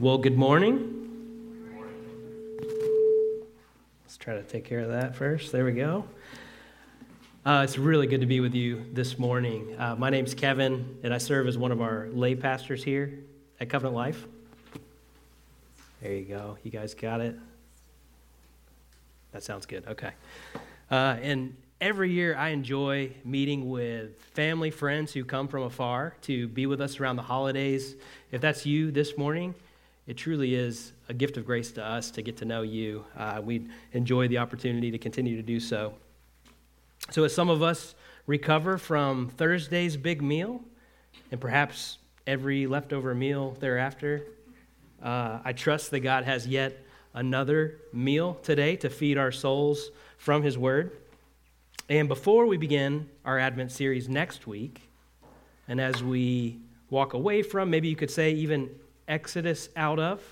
Well, good morning. Let's try to take care of that first. There we go. Uh, it's really good to be with you this morning. Uh, my name's Kevin, and I serve as one of our lay pastors here at Covenant Life. There you go. You guys got it? That sounds good. Okay. Uh, and every year I enjoy meeting with family, friends who come from afar to be with us around the holidays. If that's you this morning, it truly is a gift of grace to us to get to know you. Uh, we enjoy the opportunity to continue to do so. So, as some of us recover from Thursday's big meal and perhaps every leftover meal thereafter, uh, I trust that God has yet another meal today to feed our souls from His Word. And before we begin our Advent series next week, and as we walk away from, maybe you could say even Exodus out of,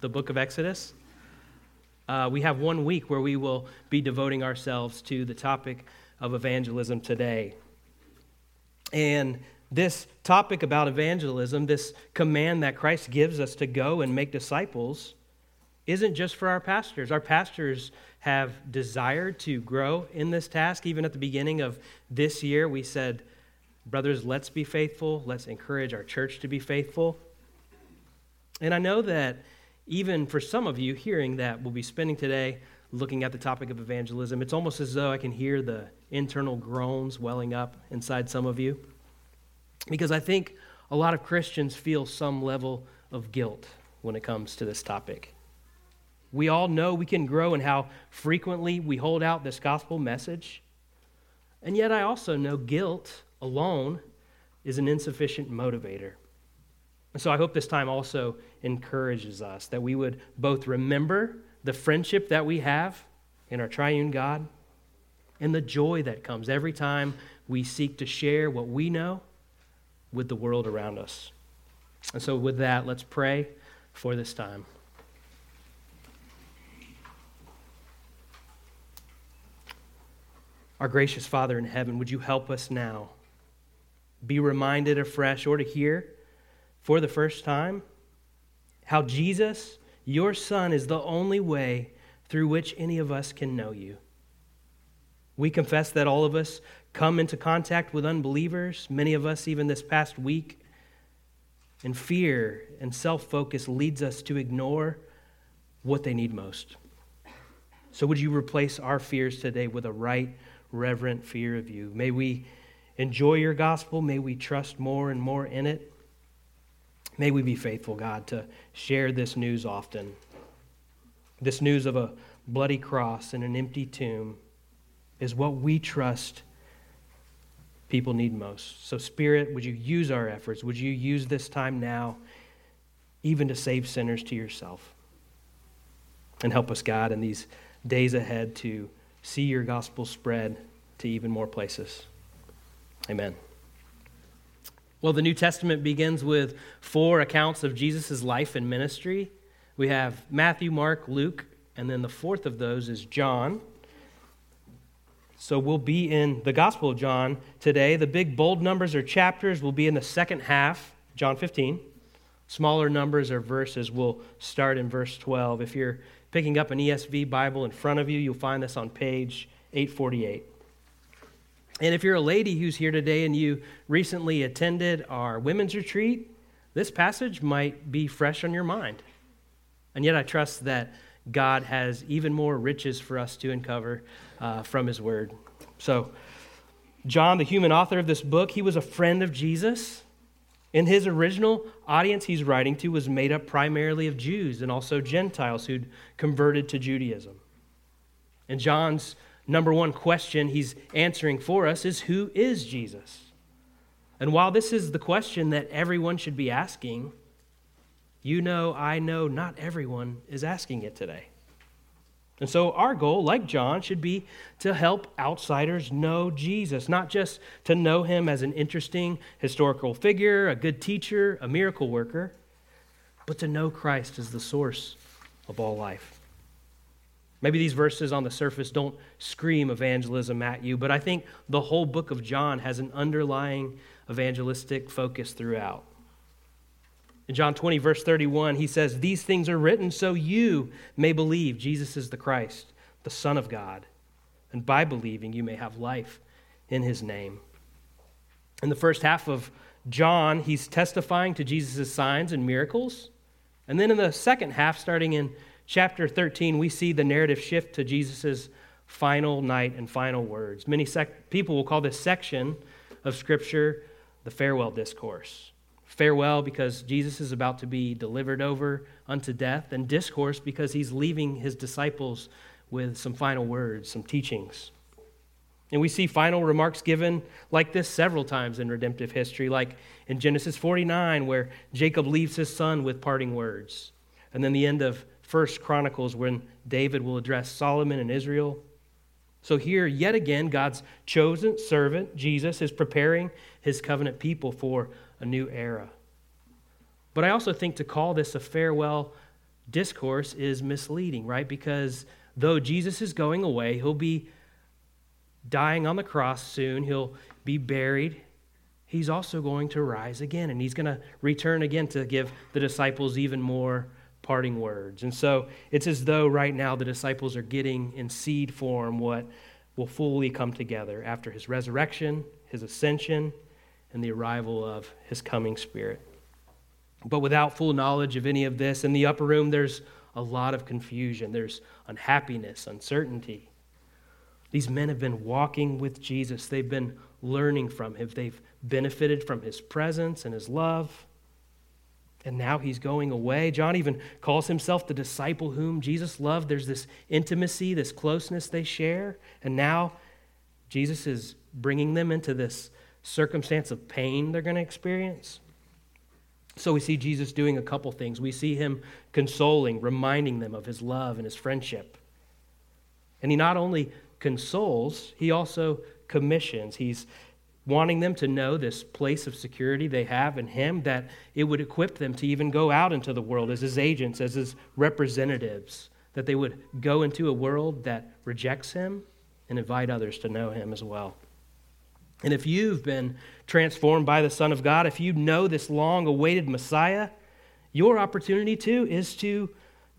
the book of Exodus. Uh, we have one week where we will be devoting ourselves to the topic of evangelism today. And this topic about evangelism, this command that Christ gives us to go and make disciples, isn't just for our pastors. Our pastors have desired to grow in this task. Even at the beginning of this year, we said, Brothers, let's be faithful. Let's encourage our church to be faithful. And I know that even for some of you hearing that, we'll be spending today looking at the topic of evangelism. It's almost as though I can hear the internal groans welling up inside some of you. Because I think a lot of Christians feel some level of guilt when it comes to this topic. We all know we can grow in how frequently we hold out this gospel message. And yet, I also know guilt alone is an insufficient motivator. And so I hope this time also encourages us that we would both remember the friendship that we have in our triune God and the joy that comes every time we seek to share what we know with the world around us. And so, with that, let's pray for this time. Our gracious Father in heaven, would you help us now be reminded afresh or to hear? For the first time how Jesus, your Son, is the only way through which any of us can know you. We confess that all of us come into contact with unbelievers, many of us even this past week. And fear and self focus leads us to ignore what they need most. So, would you replace our fears today with a right, reverent fear of you? May we enjoy your gospel. May we trust more and more in it. May we be faithful, God, to share this news often. This news of a bloody cross and an empty tomb is what we trust people need most. So, Spirit, would you use our efforts? Would you use this time now, even to save sinners to yourself? And help us, God, in these days ahead to see your gospel spread to even more places. Amen. Well, the New Testament begins with four accounts of Jesus' life and ministry. We have Matthew, Mark, Luke, and then the fourth of those is John. So we'll be in the Gospel of John today. The big bold numbers are chapters. We'll be in the second half, John 15. Smaller numbers are verses. We'll start in verse 12. If you're picking up an ESV Bible in front of you, you'll find this on page 848. And if you're a lady who's here today and you recently attended our women's retreat, this passage might be fresh on your mind. And yet I trust that God has even more riches for us to uncover uh, from His Word. So, John, the human author of this book, he was a friend of Jesus. And his original audience he's writing to was made up primarily of Jews and also Gentiles who'd converted to Judaism. And John's number one question he's answering for us is who is Jesus? And while this is the question that everyone should be asking, you know, I know not everyone is asking it today. And so, our goal, like John, should be to help outsiders know Jesus, not just to know him as an interesting historical figure, a good teacher, a miracle worker, but to know Christ as the source of all life. Maybe these verses on the surface don't scream evangelism at you, but I think the whole book of John has an underlying evangelistic focus throughout. In John 20, verse 31, he says, These things are written so you may believe Jesus is the Christ, the Son of God, and by believing you may have life in his name. In the first half of John, he's testifying to Jesus' signs and miracles. And then in the second half, starting in chapter 13, we see the narrative shift to Jesus' final night and final words. Many sec- people will call this section of Scripture the farewell discourse. Farewell because Jesus is about to be delivered over unto death, and discourse because he's leaving his disciples with some final words, some teachings. And we see final remarks given like this several times in redemptive history, like in Genesis 49, where Jacob leaves his son with parting words. And then the end of First Chronicles, when David will address Solomon and Israel. So here, yet again, God's chosen servant, Jesus, is preparing his covenant people for a new era. But I also think to call this a farewell discourse is misleading, right? Because though Jesus is going away, he'll be dying on the cross soon, he'll be buried. He's also going to rise again, and he's going to return again to give the disciples even more parting words. And so it's as though right now the disciples are getting in seed form what will fully come together after his resurrection, his ascension, and the arrival of his coming spirit. But without full knowledge of any of this, in the upper room, there's a lot of confusion. There's unhappiness, uncertainty. These men have been walking with Jesus. They've been learning from him. They've benefited from his presence and his love. And now he's going away. John even calls himself the disciple whom Jesus loved. There's this intimacy, this closeness they share. And now Jesus is bringing them into this circumstance of pain they're going to experience. So we see Jesus doing a couple things. We see him consoling, reminding them of his love and his friendship. And he not only consoles, he also commissions. He's wanting them to know this place of security they have in him, that it would equip them to even go out into the world as his agents, as his representatives, that they would go into a world that rejects him and invite others to know him as well. And if you've been transformed by the Son of God, if you know this long awaited Messiah, your opportunity too is to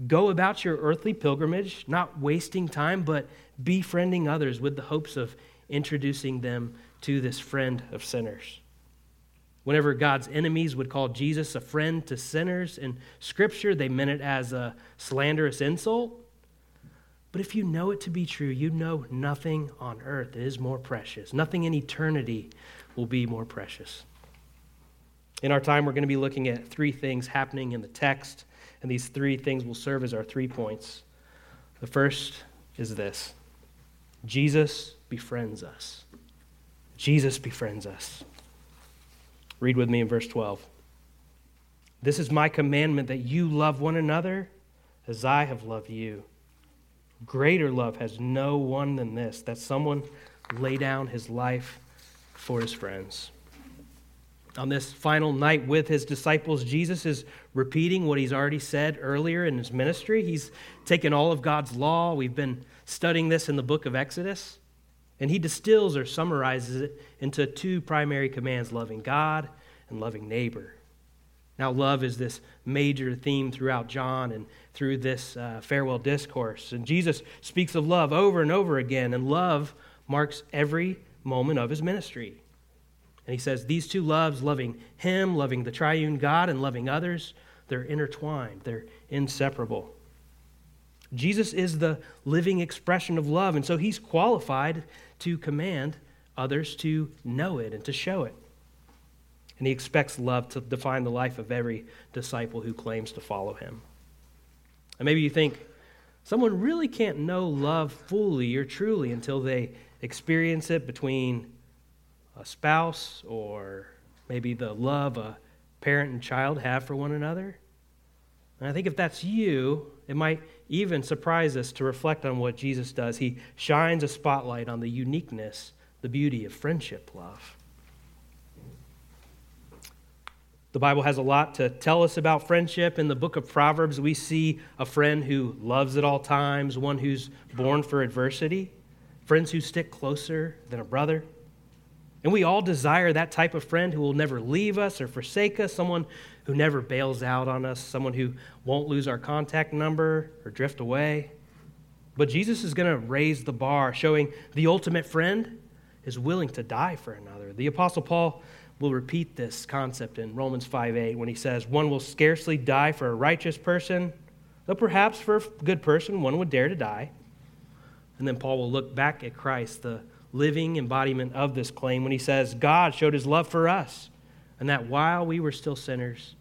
go about your earthly pilgrimage, not wasting time, but befriending others with the hopes of introducing them to this friend of sinners. Whenever God's enemies would call Jesus a friend to sinners in Scripture, they meant it as a slanderous insult. But if you know it to be true, you know nothing on earth is more precious. Nothing in eternity will be more precious. In our time, we're going to be looking at three things happening in the text, and these three things will serve as our three points. The first is this Jesus befriends us. Jesus befriends us. Read with me in verse 12. This is my commandment that you love one another as I have loved you. Greater love has no one than this, that someone lay down his life for his friends. On this final night with his disciples, Jesus is repeating what he's already said earlier in his ministry. He's taken all of God's law. We've been studying this in the book of Exodus. And he distills or summarizes it into two primary commands loving God and loving neighbor. Now, love is this major theme throughout John and through this uh, farewell discourse. And Jesus speaks of love over and over again, and love marks every moment of his ministry. And he says these two loves, loving him, loving the triune God, and loving others, they're intertwined, they're inseparable. Jesus is the living expression of love, and so he's qualified to command others to know it and to show it. And he expects love to define the life of every disciple who claims to follow him. And maybe you think, someone really can't know love fully or truly until they experience it between a spouse or maybe the love a parent and child have for one another. And I think if that's you, it might even surprise us to reflect on what Jesus does. He shines a spotlight on the uniqueness, the beauty of friendship love. The Bible has a lot to tell us about friendship. In the book of Proverbs, we see a friend who loves at all times, one who's born for adversity, friends who stick closer than a brother. And we all desire that type of friend who will never leave us or forsake us, someone who never bails out on us, someone who won't lose our contact number or drift away. But Jesus is going to raise the bar, showing the ultimate friend is willing to die for another. The Apostle Paul will repeat this concept in Romans 5 8 when he says, One will scarcely die for a righteous person, though perhaps for a good person one would dare to die. And then Paul will look back at Christ, the living embodiment of this claim, when he says, God showed his love for us, and that while we were still sinners,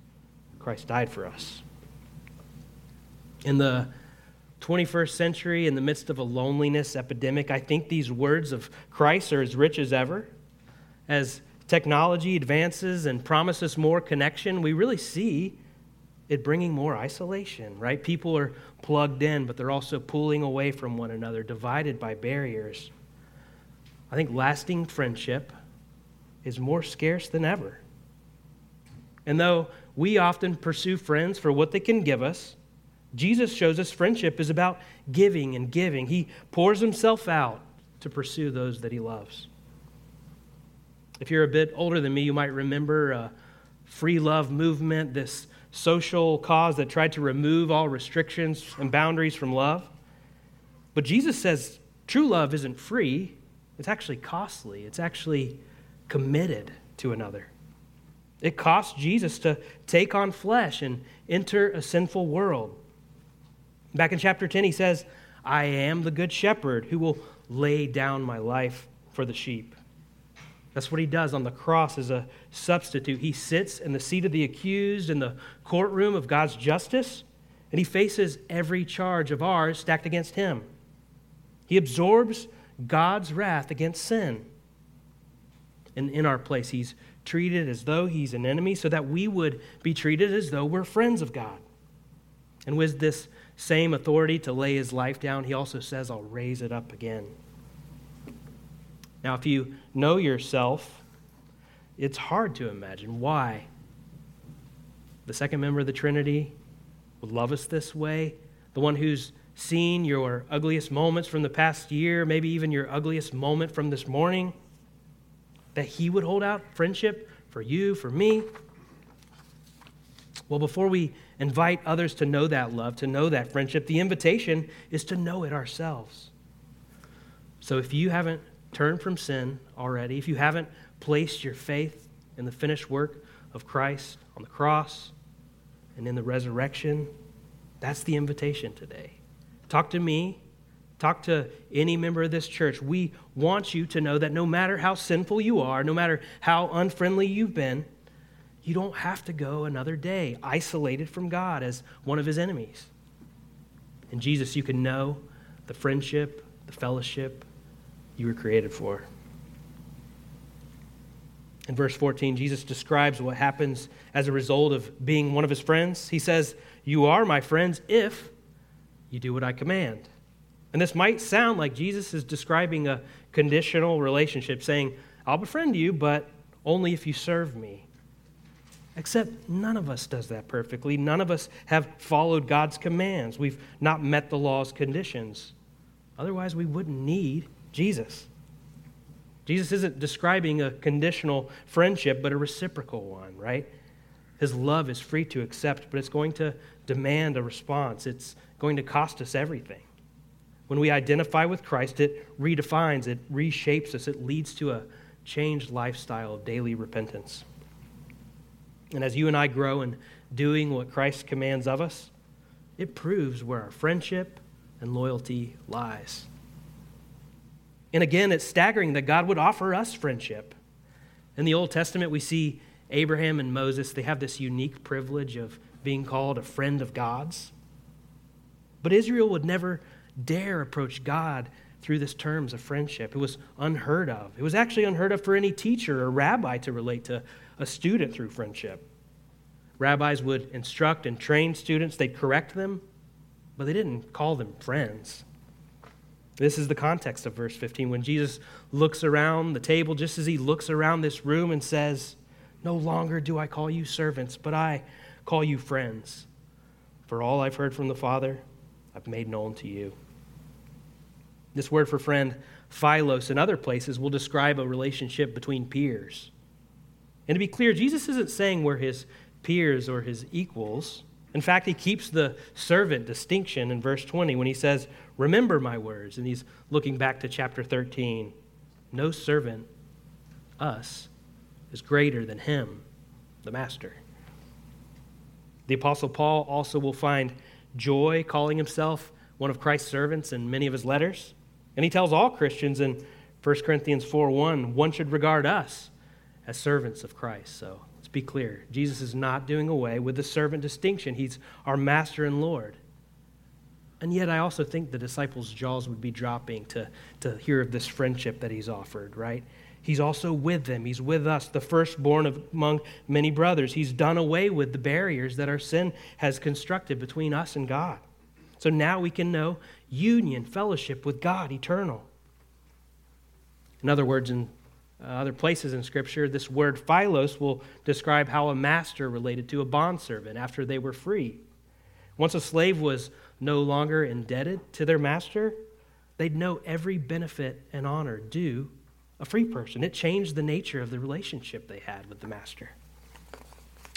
Christ died for us. In the 21st century, in the midst of a loneliness epidemic, I think these words of Christ are as rich as ever. As technology advances and promises more connection, we really see it bringing more isolation, right? People are plugged in, but they're also pulling away from one another, divided by barriers. I think lasting friendship is more scarce than ever. And though we often pursue friends for what they can give us, Jesus shows us friendship is about giving and giving. He pours himself out to pursue those that he loves. If you're a bit older than me, you might remember a free love movement, this social cause that tried to remove all restrictions and boundaries from love. But Jesus says true love isn't free, it's actually costly, it's actually committed to another. It cost Jesus to take on flesh and enter a sinful world. Back in chapter 10, he says, I am the good shepherd who will lay down my life for the sheep. That's what he does on the cross as a substitute. He sits in the seat of the accused in the courtroom of God's justice, and he faces every charge of ours stacked against him. He absorbs God's wrath against sin. And in our place, he's treated as though he's an enemy so that we would be treated as though we're friends of God. And with this same authority to lay his life down, he also says, I'll raise it up again. Now, if you know yourself, it's hard to imagine why the second member of the Trinity would love us this way, the one who's seen your ugliest moments from the past year, maybe even your ugliest moment from this morning, that he would hold out friendship for you, for me. Well, before we invite others to know that love, to know that friendship, the invitation is to know it ourselves. So if you haven't turned from sin already, if you haven't placed your faith in the finished work of Christ on the cross and in the resurrection, that's the invitation today. Talk to me. Talk to any member of this church. We want you to know that no matter how sinful you are, no matter how unfriendly you've been, you don't have to go another day isolated from God as one of his enemies. In Jesus, you can know the friendship, the fellowship, you were created for. In verse 14, Jesus describes what happens as a result of being one of his friends. He says, You are my friends if you do what I command. And this might sound like Jesus is describing a conditional relationship, saying, I'll befriend you, but only if you serve me. Except none of us does that perfectly. None of us have followed God's commands. We've not met the law's conditions. Otherwise, we wouldn't need Jesus. Jesus isn't describing a conditional friendship, but a reciprocal one, right? His love is free to accept, but it's going to demand a response. It's going to cost us everything. When we identify with Christ, it redefines, it reshapes us, it leads to a changed lifestyle of daily repentance. And as you and I grow in doing what Christ commands of us, it proves where our friendship and loyalty lies. And again, it's staggering that God would offer us friendship. In the Old Testament, we see Abraham and Moses, they have this unique privilege of being called a friend of God's. But Israel would never dare approach God through this terms of friendship. It was unheard of. It was actually unheard of for any teacher or rabbi to relate to a student through friendship. Rabbis would instruct and train students, they'd correct them, but they didn't call them friends. This is the context of verse 15 when Jesus looks around the table, just as he looks around this room and says, No longer do I call you servants, but I call you friends. For all I've heard from the Father, I've made known to you. This word for friend, philos, in other places will describe a relationship between peers. And to be clear, Jesus isn't saying we're his peers or his equals. In fact, he keeps the servant distinction in verse 20 when he says, Remember my words. And he's looking back to chapter 13. No servant, us, is greater than him, the master. The Apostle Paul also will find joy calling himself one of Christ's servants in many of his letters. And he tells all Christians in 1 Corinthians 4 1, one should regard us as servants of Christ. So let's be clear. Jesus is not doing away with the servant distinction, he's our master and Lord. And yet, I also think the disciples' jaws would be dropping to, to hear of this friendship that he's offered, right? He's also with them. He's with us, the firstborn among many brothers. He's done away with the barriers that our sin has constructed between us and God. So now we can know union, fellowship with God, eternal. In other words, in uh, other places in Scripture, this word philos will describe how a master related to a bondservant after they were free. Once a slave was no longer indebted to their master, they'd know every benefit and honor due a free person. It changed the nature of the relationship they had with the master.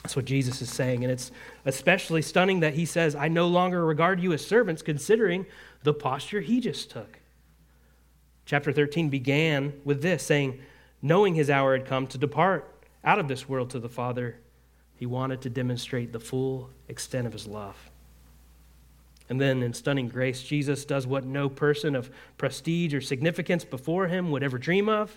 That's what Jesus is saying. And it's especially stunning that he says, I no longer regard you as servants, considering the posture he just took. Chapter 13 began with this, saying, Knowing his hour had come to depart out of this world to the Father, he wanted to demonstrate the full extent of his love. And then in stunning grace, Jesus does what no person of prestige or significance before him would ever dream of.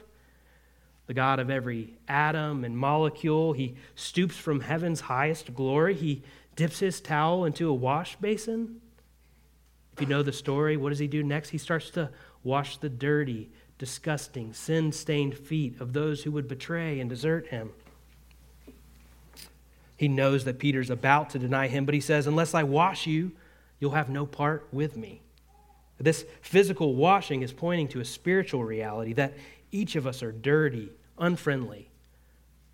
The God of every atom and molecule, he stoops from heaven's highest glory. He dips his towel into a wash basin. If you know the story, what does he do next? He starts to wash the dirty, disgusting, sin stained feet of those who would betray and desert him. He knows that Peter's about to deny him, but he says, Unless I wash you, you'll have no part with me. This physical washing is pointing to a spiritual reality that each of us are dirty, unfriendly.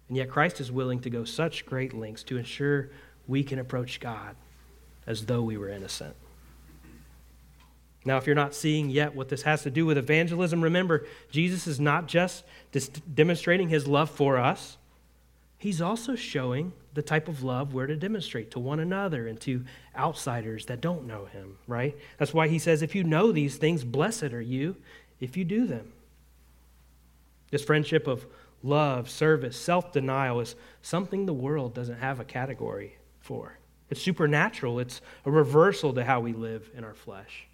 And yet Christ is willing to go such great lengths to ensure we can approach God as though we were innocent. Now, if you're not seeing yet what this has to do with evangelism, remember, Jesus is not just demonstrating his love for us, he's also showing the type of love we're to demonstrate to one another and to outsiders that don't know him, right? That's why he says, if you know these things, blessed are you if you do them. This friendship of love, service, self denial is something the world doesn't have a category for. It's supernatural, it's a reversal to how we live in our flesh.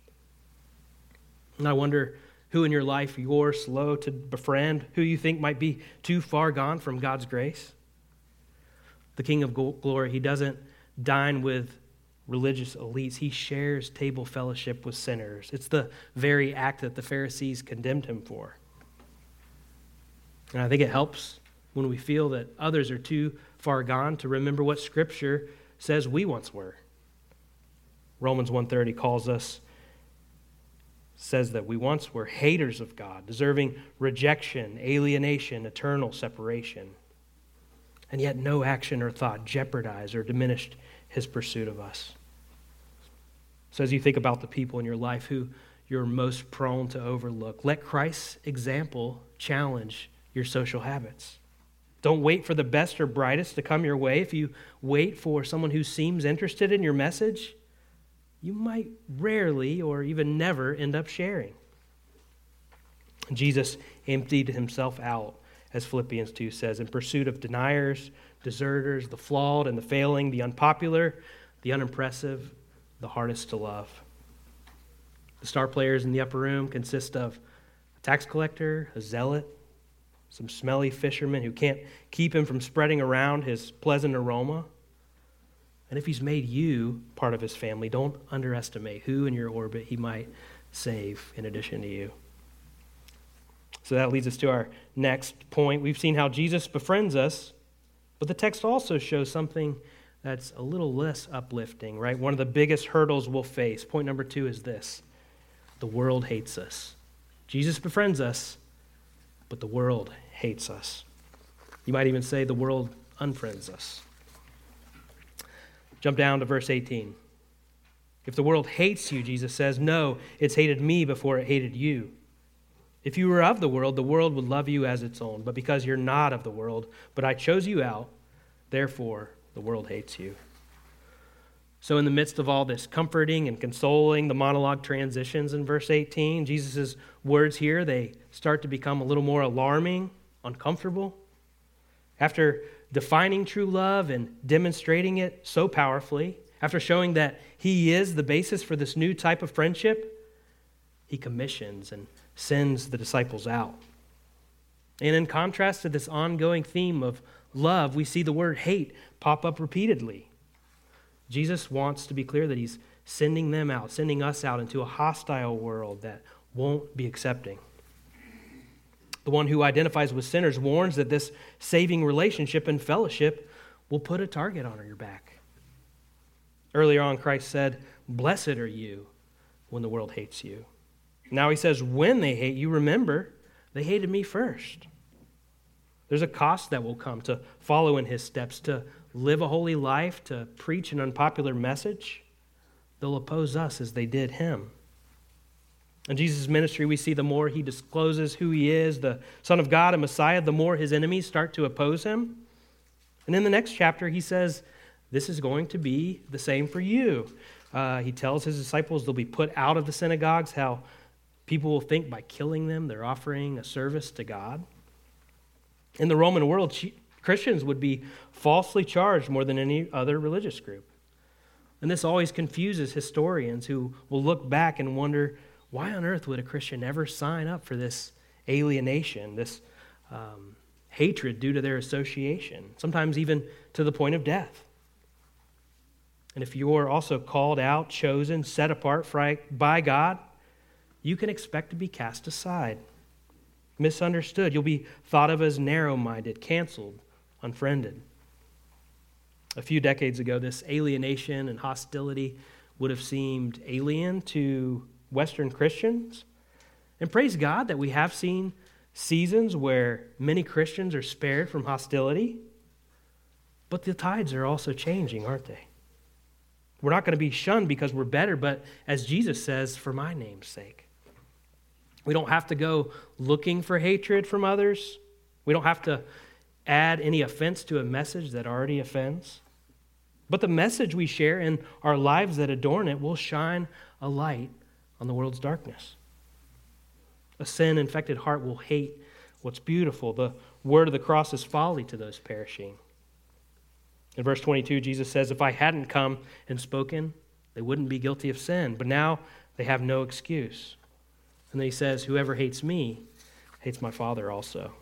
And I wonder who in your life you're slow to befriend, who you think might be too far gone from God's grace the King of glory, he doesn't dine with religious elites. He shares table fellowship with sinners. It's the very act that the Pharisees condemned him for. And I think it helps when we feel that others are too far gone to remember what Scripture says we once were. Romans 1:30 calls us says that we once were haters of God, deserving rejection, alienation, eternal separation and yet no action or thought jeopardized or diminished his pursuit of us. So, as you think about the people in your life who you're most prone to overlook, let Christ's example challenge your social habits. Don't wait for the best or brightest to come your way. If you wait for someone who seems interested in your message, you might rarely or even never end up sharing. Jesus emptied himself out as Philippians 2 says, in pursuit of deniers, deserters, the flawed and the failing, the unpopular, the unimpressive, the hardest to love. The star players in the upper room consist of a tax collector, a zealot, some smelly fisherman who can't keep him from spreading around his pleasant aroma. And if he's made you part of his family, don't underestimate who in your orbit he might save in addition to you. So that leads us to our next point. We've seen how Jesus befriends us, but the text also shows something that's a little less uplifting, right? One of the biggest hurdles we'll face. Point number two is this the world hates us. Jesus befriends us, but the world hates us. You might even say the world unfriends us. Jump down to verse 18. If the world hates you, Jesus says, no, it's hated me before it hated you. If you were of the world, the world would love you as its own. But because you're not of the world, but I chose you out, therefore the world hates you. So, in the midst of all this comforting and consoling, the monologue transitions in verse 18. Jesus' words here, they start to become a little more alarming, uncomfortable. After defining true love and demonstrating it so powerfully, after showing that he is the basis for this new type of friendship, he commissions and sends the disciples out. And in contrast to this ongoing theme of love, we see the word hate pop up repeatedly. Jesus wants to be clear that he's sending them out, sending us out into a hostile world that won't be accepting. The one who identifies with sinners warns that this saving relationship and fellowship will put a target on your back. Earlier on, Christ said, Blessed are you when the world hates you. Now he says, When they hate you, remember, they hated me first. There's a cost that will come to follow in his steps, to live a holy life, to preach an unpopular message, they'll oppose us as they did him. In Jesus' ministry, we see the more he discloses who he is, the Son of God and Messiah, the more his enemies start to oppose him. And in the next chapter, he says, This is going to be the same for you. Uh, he tells his disciples they'll be put out of the synagogues, how people will think by killing them they're offering a service to God. In the Roman world, Christians would be falsely charged more than any other religious group. And this always confuses historians who will look back and wonder why on earth would a Christian ever sign up for this alienation, this um, hatred due to their association, sometimes even to the point of death? And if you're also called out, chosen, set apart by God, you can expect to be cast aside, misunderstood. You'll be thought of as narrow minded, canceled, unfriended. A few decades ago, this alienation and hostility would have seemed alien to Western Christians. And praise God that we have seen seasons where many Christians are spared from hostility. But the tides are also changing, aren't they? We're not going to be shunned because we're better, but as Jesus says, for my name's sake. We don't have to go looking for hatred from others. We don't have to add any offense to a message that already offends. But the message we share and our lives that adorn it will shine a light on the world's darkness. A sin infected heart will hate what's beautiful. The word of the cross is folly to those perishing. In verse 22, Jesus says, If I hadn't come and spoken, they wouldn't be guilty of sin. But now they have no excuse. And then he says, Whoever hates me hates my Father also.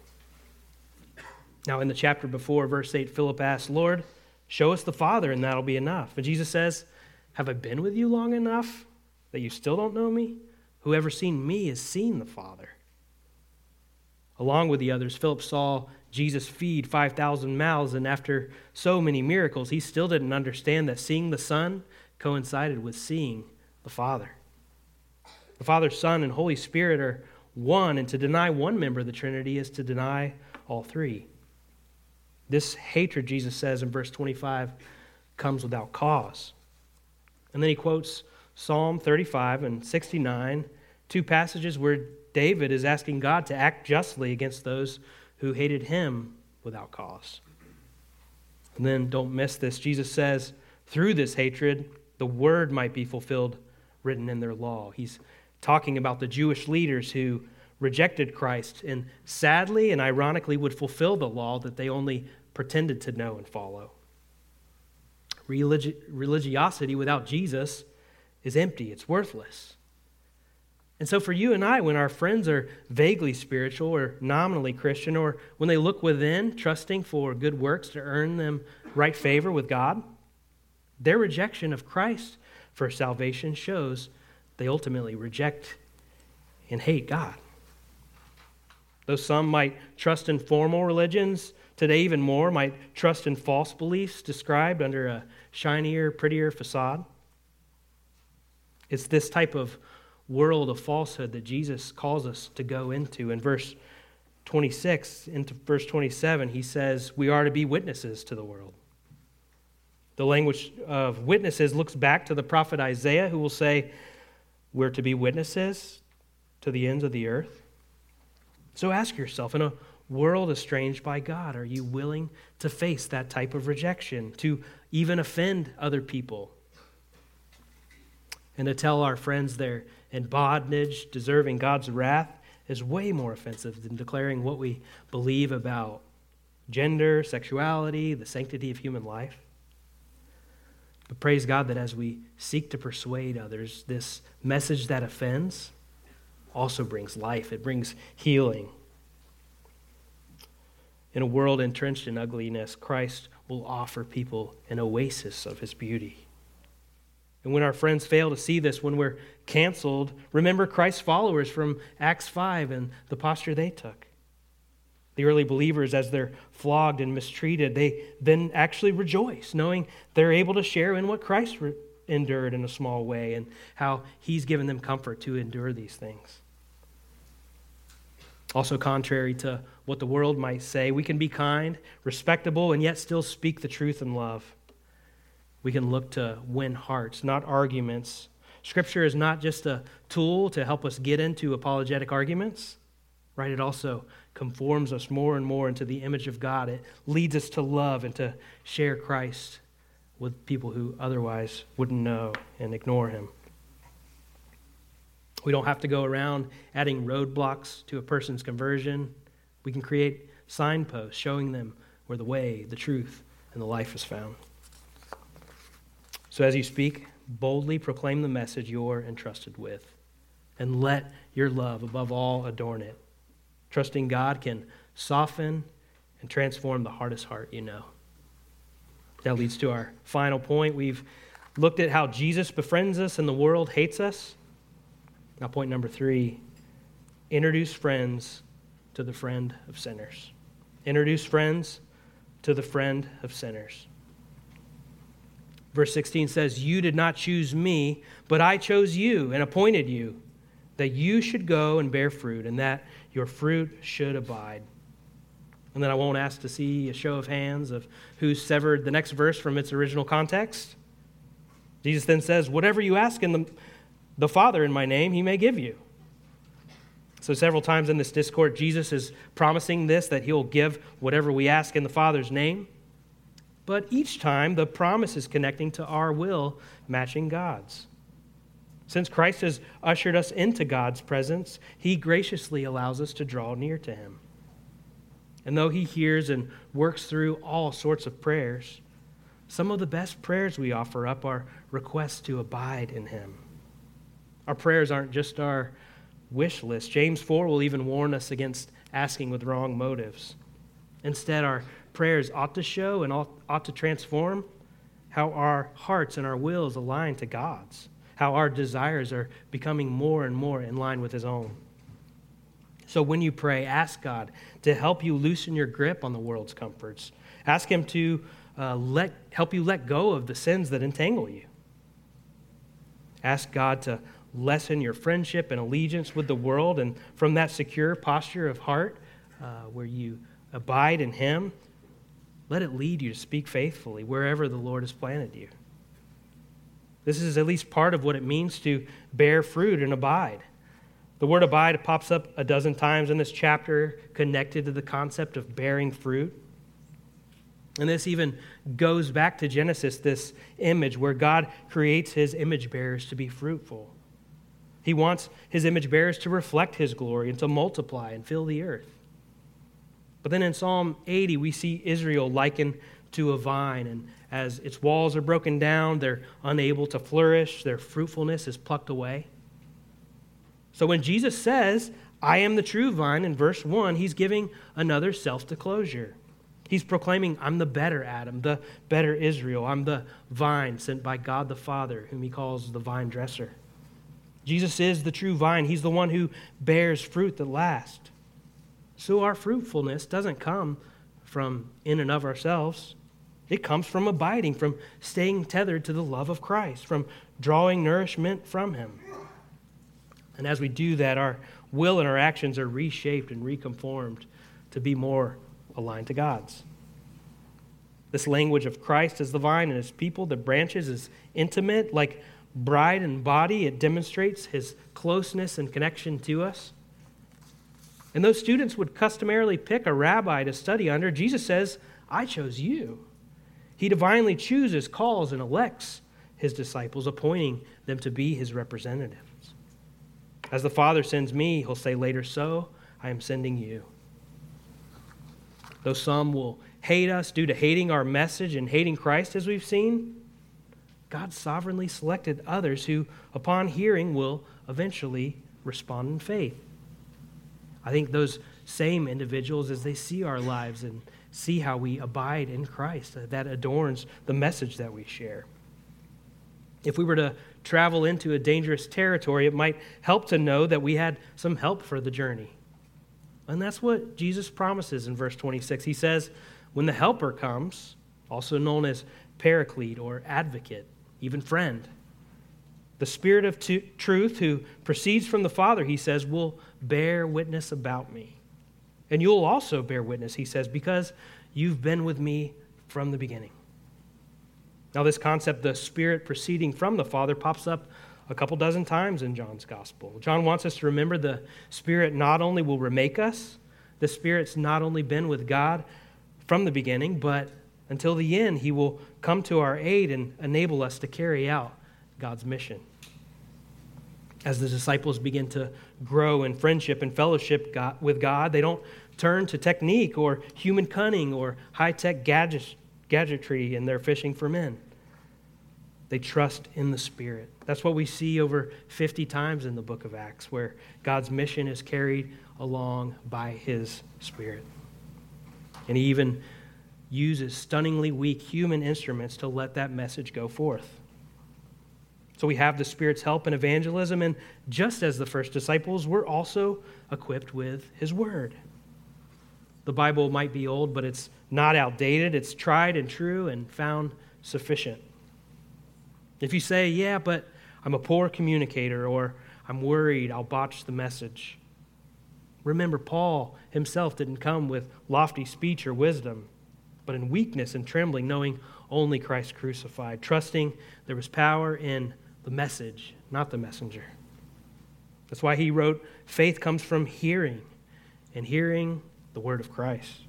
Now, in the chapter before, verse 8, Philip asks, Lord, show us the Father, and that'll be enough. And Jesus says, Have I been with you long enough that you still don't know me? Whoever seen me has seen the Father. Along with the others, Philip saw Jesus feed 5,000 mouths, and after so many miracles, he still didn't understand that seeing the Son coincided with seeing the Father. The Father, Son, and Holy Spirit are one, and to deny one member of the Trinity is to deny all three. This hatred, Jesus says in verse 25, comes without cause. And then he quotes Psalm 35 and 69, two passages where David is asking God to act justly against those who hated him without cause. And then don't miss this. Jesus says, through this hatred, the word might be fulfilled written in their law. He's talking about the Jewish leaders who rejected Christ and sadly and ironically would fulfill the law that they only pretended to know and follow. Religi- religiosity without Jesus is empty, it's worthless. And so, for you and I, when our friends are vaguely spiritual or nominally Christian, or when they look within, trusting for good works to earn them right favor with God, their rejection of Christ for salvation shows they ultimately reject and hate God. Though some might trust in formal religions, today even more might trust in false beliefs described under a shinier, prettier facade. It's this type of world of falsehood that Jesus calls us to go into. In verse 26 into verse 27, he says, We are to be witnesses to the world. The language of witnesses looks back to the prophet Isaiah, who will say, We're to be witnesses to the ends of the earth. So ask yourself, in a world estranged by God? Are you willing to face that type of rejection, to even offend other people? And to tell our friends they're in bondage, deserving God's wrath, is way more offensive than declaring what we believe about gender, sexuality, the sanctity of human life. But praise God that as we seek to persuade others, this message that offends also brings life, it brings healing. In a world entrenched in ugliness, Christ will offer people an oasis of his beauty. And when our friends fail to see this, when we're canceled, remember Christ's followers from Acts 5 and the posture they took. The early believers, as they're flogged and mistreated, they then actually rejoice, knowing they're able to share in what Christ re- endured in a small way and how he's given them comfort to endure these things. Also, contrary to what the world might say, we can be kind, respectable, and yet still speak the truth in love. We can look to win hearts, not arguments. Scripture is not just a tool to help us get into apologetic arguments, right? It also conforms us more and more into the image of God. It leads us to love and to share Christ with people who otherwise wouldn't know and ignore him. We don't have to go around adding roadblocks to a person's conversion. We can create signposts showing them where the way, the truth, and the life is found. So as you speak, boldly proclaim the message you're entrusted with, and let your love, above all, adorn it. Trusting God can soften and transform the hardest heart you know. That leads to our final point. We've looked at how Jesus befriends us and the world hates us. Now, point number three introduce friends to the friend of sinners. Introduce friends to the friend of sinners. Verse 16 says, You did not choose me, but I chose you and appointed you, that you should go and bear fruit, and that your fruit should abide. And then I won't ask to see a show of hands of who severed the next verse from its original context. Jesus then says, Whatever you ask in the, the Father in my name, he may give you. So, several times in this discourse, Jesus is promising this that he'll give whatever we ask in the Father's name. But each time, the promise is connecting to our will matching God's. Since Christ has ushered us into God's presence, he graciously allows us to draw near to him. And though he hears and works through all sorts of prayers, some of the best prayers we offer up are requests to abide in him. Our prayers aren't just our wish list. James 4 will even warn us against asking with wrong motives. Instead, our prayers ought to show and ought to transform how our hearts and our wills align to God's, how our desires are becoming more and more in line with His own. So when you pray, ask God to help you loosen your grip on the world's comforts. Ask Him to uh, let, help you let go of the sins that entangle you. Ask God to lessen your friendship and allegiance with the world, and from that secure posture of heart uh, where you abide in Him, let it lead you to speak faithfully wherever the Lord has planted you. This is at least part of what it means to bear fruit and abide. The word abide pops up a dozen times in this chapter, connected to the concept of bearing fruit. And this even goes back to Genesis, this image where God creates his image bearers to be fruitful. He wants his image bearers to reflect his glory and to multiply and fill the earth. But then in Psalm 80, we see Israel likened to a vine, and as its walls are broken down, they're unable to flourish, their fruitfulness is plucked away. So when Jesus says, I am the true vine, in verse 1, he's giving another self disclosure. He's proclaiming, I'm the better Adam, the better Israel. I'm the vine sent by God the Father, whom he calls the vine dresser. Jesus is the true vine. He's the one who bears fruit that lasts. So our fruitfulness doesn't come from in and of ourselves. It comes from abiding, from staying tethered to the love of Christ, from drawing nourishment from Him. And as we do that, our will and our actions are reshaped and reconformed to be more aligned to God's. This language of Christ as the vine and his people, the branches, is intimate, like bride and body. It demonstrates his closeness and connection to us. And those students would customarily pick a rabbi to study under. Jesus says, I chose you. He divinely chooses, calls, and elects his disciples, appointing them to be his representatives. As the Father sends me, he'll say later, so I am sending you. Though some will hate us due to hating our message and hating Christ, as we've seen, God sovereignly selected others who, upon hearing, will eventually respond in faith. I think those same individuals, as they see our lives and see how we abide in Christ, uh, that adorns the message that we share. If we were to travel into a dangerous territory, it might help to know that we had some help for the journey. And that's what Jesus promises in verse 26. He says, When the Helper comes, also known as Paraclete or Advocate, even friend, the Spirit of t- truth who proceeds from the Father, he says, will bear witness about me. And you'll also bear witness, he says, because you've been with me from the beginning. Now, this concept, the Spirit proceeding from the Father, pops up a couple dozen times in John's Gospel. John wants us to remember the Spirit not only will remake us, the Spirit's not only been with God from the beginning, but until the end, He will come to our aid and enable us to carry out God's mission. As the disciples begin to grow in friendship and fellowship with God, they don't turn to technique or human cunning or high tech gadgetry in their fishing for men. They trust in the Spirit. That's what we see over 50 times in the book of Acts, where God's mission is carried along by His Spirit. And He even uses stunningly weak human instruments to let that message go forth. So we have the Spirit's help in evangelism, and just as the first disciples, we're also equipped with His Word. The Bible might be old, but it's not outdated. It's tried and true and found sufficient. If you say, yeah, but I'm a poor communicator or I'm worried I'll botch the message, remember, Paul himself didn't come with lofty speech or wisdom, but in weakness and trembling, knowing only Christ crucified, trusting there was power in the message, not the messenger. That's why he wrote, faith comes from hearing, and hearing the word of Christ.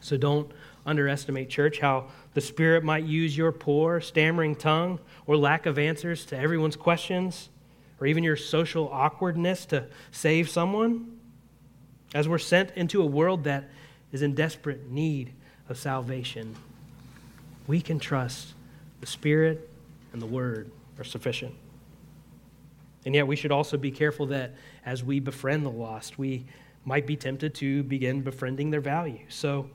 So don't underestimate, church, how the Spirit might use your poor, stammering tongue or lack of answers to everyone's questions, or even your social awkwardness to save someone. As we're sent into a world that is in desperate need of salvation, we can trust the Spirit and the Word are sufficient. And yet, we should also be careful that as we befriend the lost, we might be tempted to begin befriending their value. So,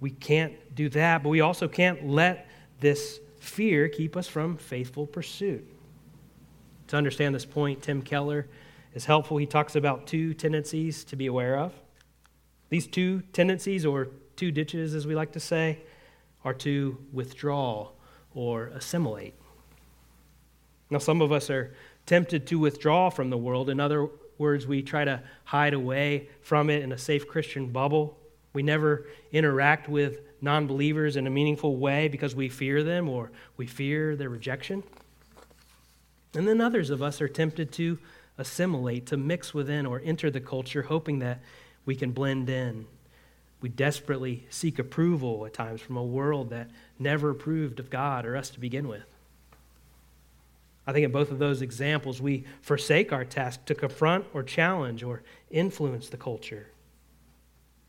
we can't do that, but we also can't let this fear keep us from faithful pursuit. To understand this point, Tim Keller is helpful. He talks about two tendencies to be aware of. These two tendencies, or two ditches as we like to say, are to withdraw or assimilate. Now, some of us are tempted to withdraw from the world. In other words, we try to hide away from it in a safe Christian bubble. We never interact with non believers in a meaningful way because we fear them or we fear their rejection. And then others of us are tempted to assimilate, to mix within or enter the culture, hoping that we can blend in. We desperately seek approval at times from a world that never approved of God or us to begin with. I think in both of those examples, we forsake our task to confront or challenge or influence the culture.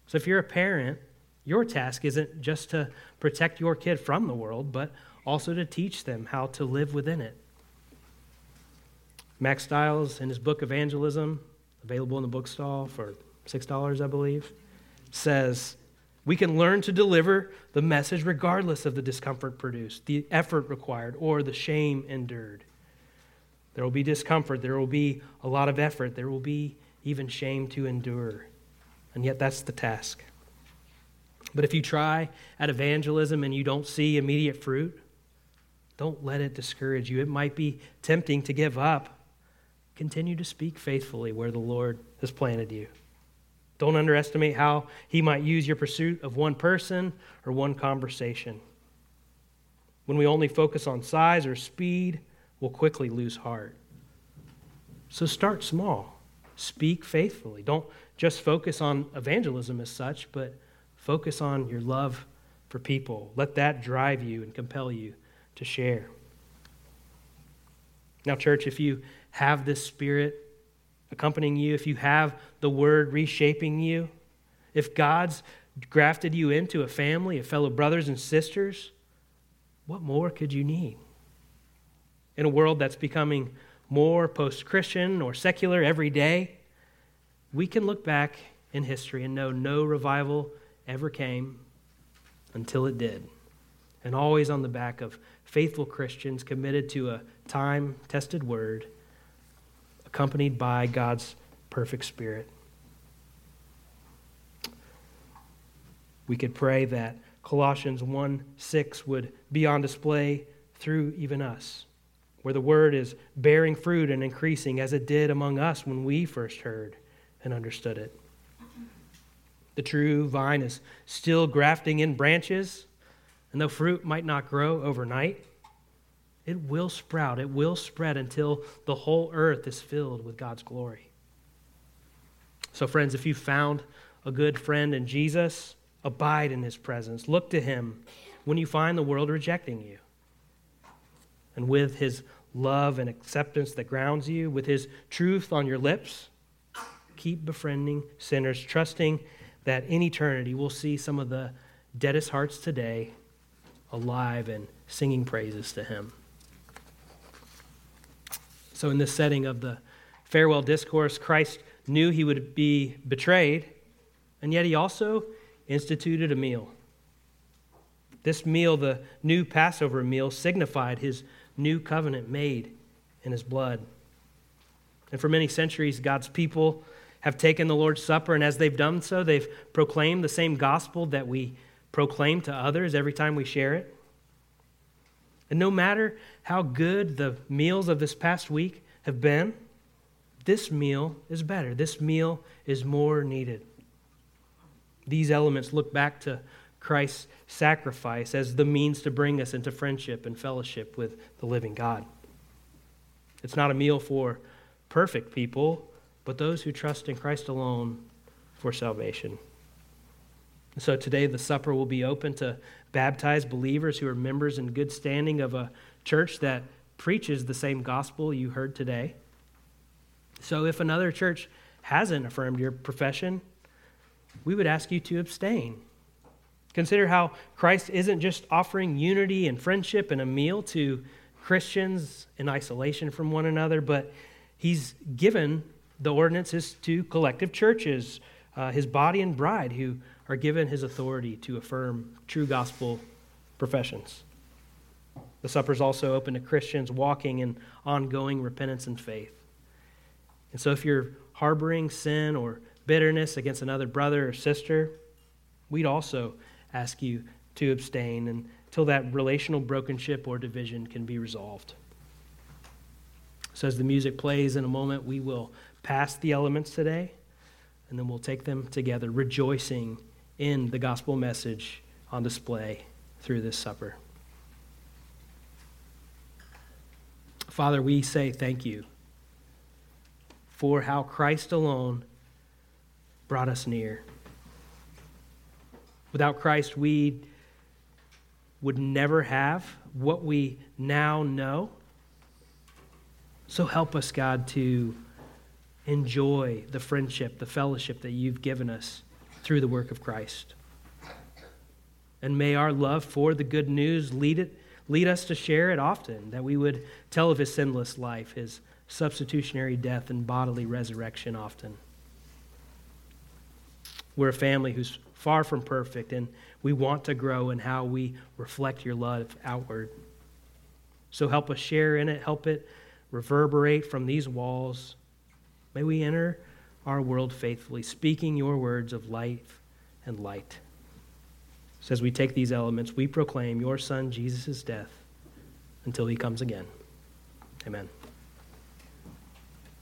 So if you're a parent, your task isn't just to protect your kid from the world, but also to teach them how to live within it. Mack Stiles, in his book Evangelism, available in the bookstall for $6, I believe, says, We can learn to deliver the message regardless of the discomfort produced, the effort required, or the shame endured. There will be discomfort, there will be a lot of effort, there will be even shame to endure. And yet, that's the task. But if you try at evangelism and you don't see immediate fruit, don't let it discourage you. It might be tempting to give up. Continue to speak faithfully where the Lord has planted you. Don't underestimate how He might use your pursuit of one person or one conversation. When we only focus on size or speed, we'll quickly lose heart. So start small. speak faithfully. Don't just focus on evangelism as such, but focus on your love for people. Let that drive you and compel you to share. Now, church, if you have this spirit accompanying you, if you have the word reshaping you, if God's grafted you into a family of fellow brothers and sisters, what more could you need? In a world that's becoming more post Christian or secular every day, we can look back in history and know no revival ever came until it did. And always on the back of faithful Christians committed to a time tested word, accompanied by God's perfect Spirit. We could pray that Colossians 1 6 would be on display through even us, where the word is bearing fruit and increasing as it did among us when we first heard and understood it. The true vine is still grafting in branches, and though fruit might not grow overnight, it will sprout, it will spread until the whole earth is filled with God's glory. So, friends, if you found a good friend in Jesus, abide in his presence. Look to him when you find the world rejecting you. And with his love and acceptance that grounds you, with his truth on your lips, keep befriending sinners, trusting that in eternity we'll see some of the deadest hearts today alive and singing praises to him. So, in this setting of the farewell discourse, Christ knew he would be betrayed, and yet he also instituted a meal. This meal, the new Passover meal, signified his new covenant made in his blood. And for many centuries, God's people have taken the Lord's Supper, and as they've done so, they've proclaimed the same gospel that we proclaim to others every time we share it. And no matter how good the meals of this past week have been, this meal is better. This meal is more needed. These elements look back to Christ's sacrifice as the means to bring us into friendship and fellowship with the living God. It's not a meal for perfect people, but those who trust in Christ alone for salvation. So today the supper will be open to baptized believers who are members in good standing of a church that preaches the same gospel you heard today. So if another church hasn't affirmed your profession, we would ask you to abstain. Consider how Christ isn't just offering unity and friendship and a meal to Christians in isolation from one another, but he's given the ordinances to collective churches, uh, his body and bride, who are given his authority to affirm true gospel professions. The supper is also open to Christians walking in ongoing repentance and faith. And so if you're harboring sin or bitterness against another brother or sister, we'd also ask you to abstain until that relational brokenship or division can be resolved. So, as the music plays in a moment, we will pass the elements today, and then we'll take them together, rejoicing in the gospel message on display through this supper. Father, we say thank you for how Christ alone brought us near. Without Christ, we would never have what we now know. So help us, God, to enjoy the friendship, the fellowship that you've given us through the work of Christ. And may our love for the good news lead, it, lead us to share it often, that we would tell of his sinless life, his substitutionary death, and bodily resurrection often. We're a family who's far from perfect, and we want to grow in how we reflect your love outward. So help us share in it, help it reverberate from these walls. May we enter our world faithfully, speaking your words of life and light. So as we take these elements, we proclaim your Son Jesus' death until he comes again. Amen.